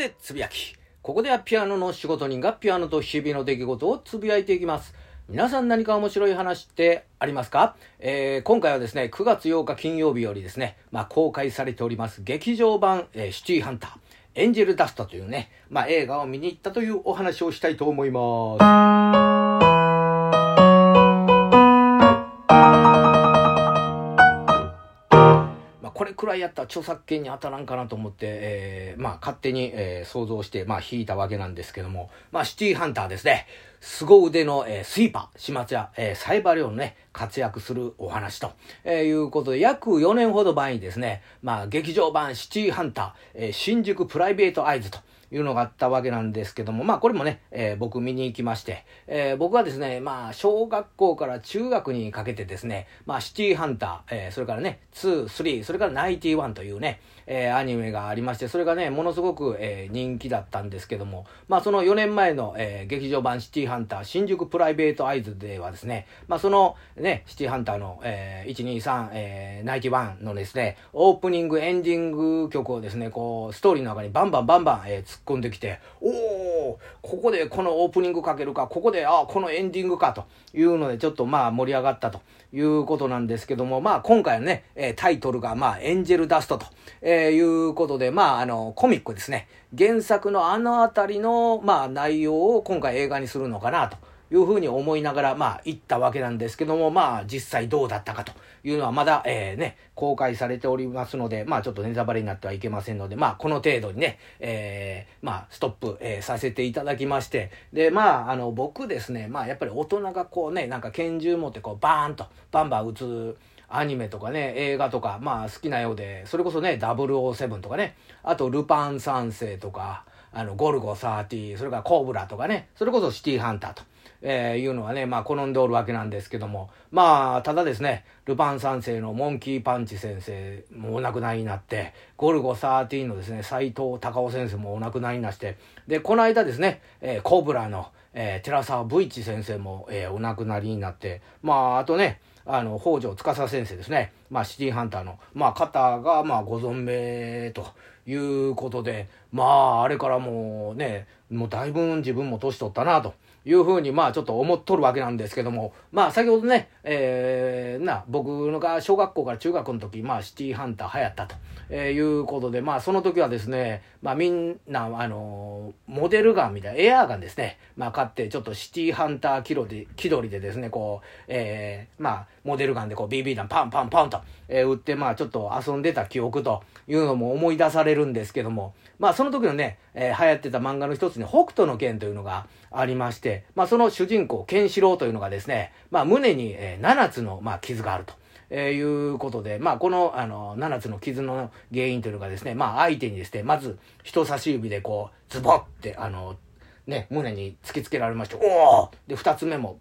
でつぶやき。ここではピアノの仕事人がピアノと日々の出来事をつぶやいていきます。皆さん何か面白い話ってありますか、えー、今回はですね、9月8日金曜日よりですね、まあ、公開されております劇場版、えー、シティーハンター、エンジェルダストというね、まあ、映画を見に行ったというお話をしたいと思います。これくらいやったら著作権に当たらんかなと思って、えー、まあ勝手に、えー、想像して、まあ引いたわけなんですけども、まあシティハンターですね。凄腕の、えー、スイーパー、始末や、えー、サイバー寮のね、活躍するお話と、えー、いうことで、約4年ほど前にですね、まあ劇場版シティハンター、えー、新宿プライベートアイズと、いうのがあったわけなんですけども、まあこれもね、えー、僕見に行きまして、えー、僕はですね、まあ小学校から中学にかけてですね、まあシティハンター、えー、それからね、2、3、それからナイティワンというね、えー、アニメがありまして、それがね、ものすごく、えー、人気だったんですけども、まあその4年前の、えー、劇場版シティハンター新宿プライベートアイズではですね、まあそのね、シティハンターの、えー、1、2、3、ナイティワンのですね、オープニング、エンディング曲をですね、こう、ストーリーの中にバンバンバンバン、えー、突っ込んできて、おおここでこのオープニングかけるか、ここで、あこのエンディングかというので、ちょっとまあ盛り上がったということなんですけども、まあ今回はね、え、タイトルがまあエンジェルダストと、え、いうことで、まああの、コミックですね。原作のあのあたりの、まあ内容を今回映画にするのかなと。いうふうに思いながら、まあ、行ったわけなんですけども、まあ、実際どうだったかというのはまだ、えー、ね、公開されておりますので、まあ、ちょっとネタバレになってはいけませんので、まあ、この程度にね、えー、まあ、ストップ、えー、させていただきまして、で、まあ、あの、僕ですね、まあ、やっぱり大人がこうね、なんか拳銃持ってこう、バーンと、バンバン撃つ、アニメとかね、映画とか、まあ好きなようで、それこそね、007とかね、あとルパン三世とか、あの、ゴルゴ30、それからコーブラとかね、それこそシティハンターと。えー、いうのはね、まあ、好んでおるわけなんですけども、まあ、ただですね、ルパン三世のモンキーパンチ先生もお亡くなりになって、ゴルゴ13のですね、斎藤隆夫先生もお亡くなりになして、で、この間ですね、えー、コブラの、えー、寺沢ブイチ先生も、えー、お亡くなりになって、まあ、あとね、あの、北条司先生ですね。まあ、シティハンターの、まあ、方が、まあ、ご存命ということで、まあ、あれからもうね、もうだいぶ自分も年取ったなと。いうふうに、まあちょっと思っとるわけなんですけども、まあ先ほどね、えー、な、僕が小学校から中学の時、まあシティハンター流行ったと、えー、いうことで、まあその時はですね、まあみんな、あのモデルガンみたいな、エアーガンですね、まあ買ってちょっとシティハンター気取り気取りでですね、こう、えー、まあモデルガンでこう BB 弾パンパンパンと、えー、撃って、まあちょっと遊んでた記憶というのも思い出されるんですけども、まあその時のね、えー、流行ってた漫画の一つに北斗の拳というのがありまして、まあその主人公、ケンシロウというのがですね、まあ胸に、えー、7つの、まあ、傷があると。えー、いうことで、まあ、この、あの、7つの傷の原因というのがですね、まあ、相手にですね、まず、人差し指でこう、ズボって、あの、ね、胸に突きつけられまして、おおで、2つ目も、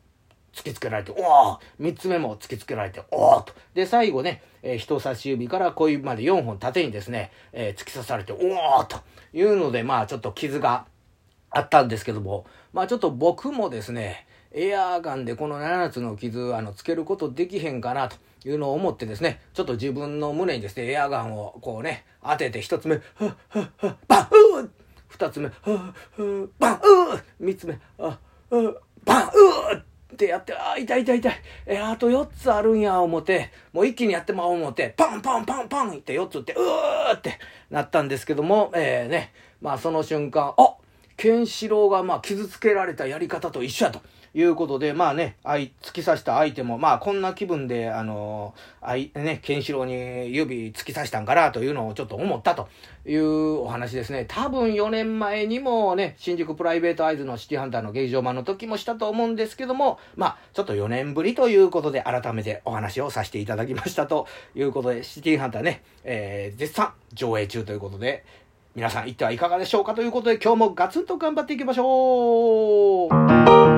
突きつけられて、おお三つ目も突きつけられて、おおと。で、最後ね、えー、人差し指から小指まで4本縦にですね、えー、突き刺されて、おおというので、まあちょっと傷があったんですけども、まあちょっと僕もですね、エアーガンでこの7つの傷、あの、つけることできへんかなというのを思ってですね、ちょっと自分の胸にですね、エアガンをこうね、当てて一つ目、はっはっはバンうー二つ目、はっはバンうー三つ目、あ、バンうーってやって、ああ、痛い痛い痛い。えあと4つあるんや、思って、もう一気にやってまおう思って、パンパンパンパンって4つって、うーってなったんですけども、えー、ね、まあその瞬間、あケンシロウがまあ傷つけられたやり方と一緒やと。いうことで、まあね、突き刺した相手も、まあこんな気分で、あの、あい、ね、ケンシロウに指突き刺したんかなというのをちょっと思ったというお話ですね。多分4年前にもね、新宿プライベートアイズのシティハンターの劇場版の時もしたと思うんですけども、まあちょっと4年ぶりということで改めてお話をさせていただきましたということで、シティハンターね、えー、絶賛上映中ということで、皆さん行ってはいかがでしょうかということで今日もガツンと頑張っていきましょう。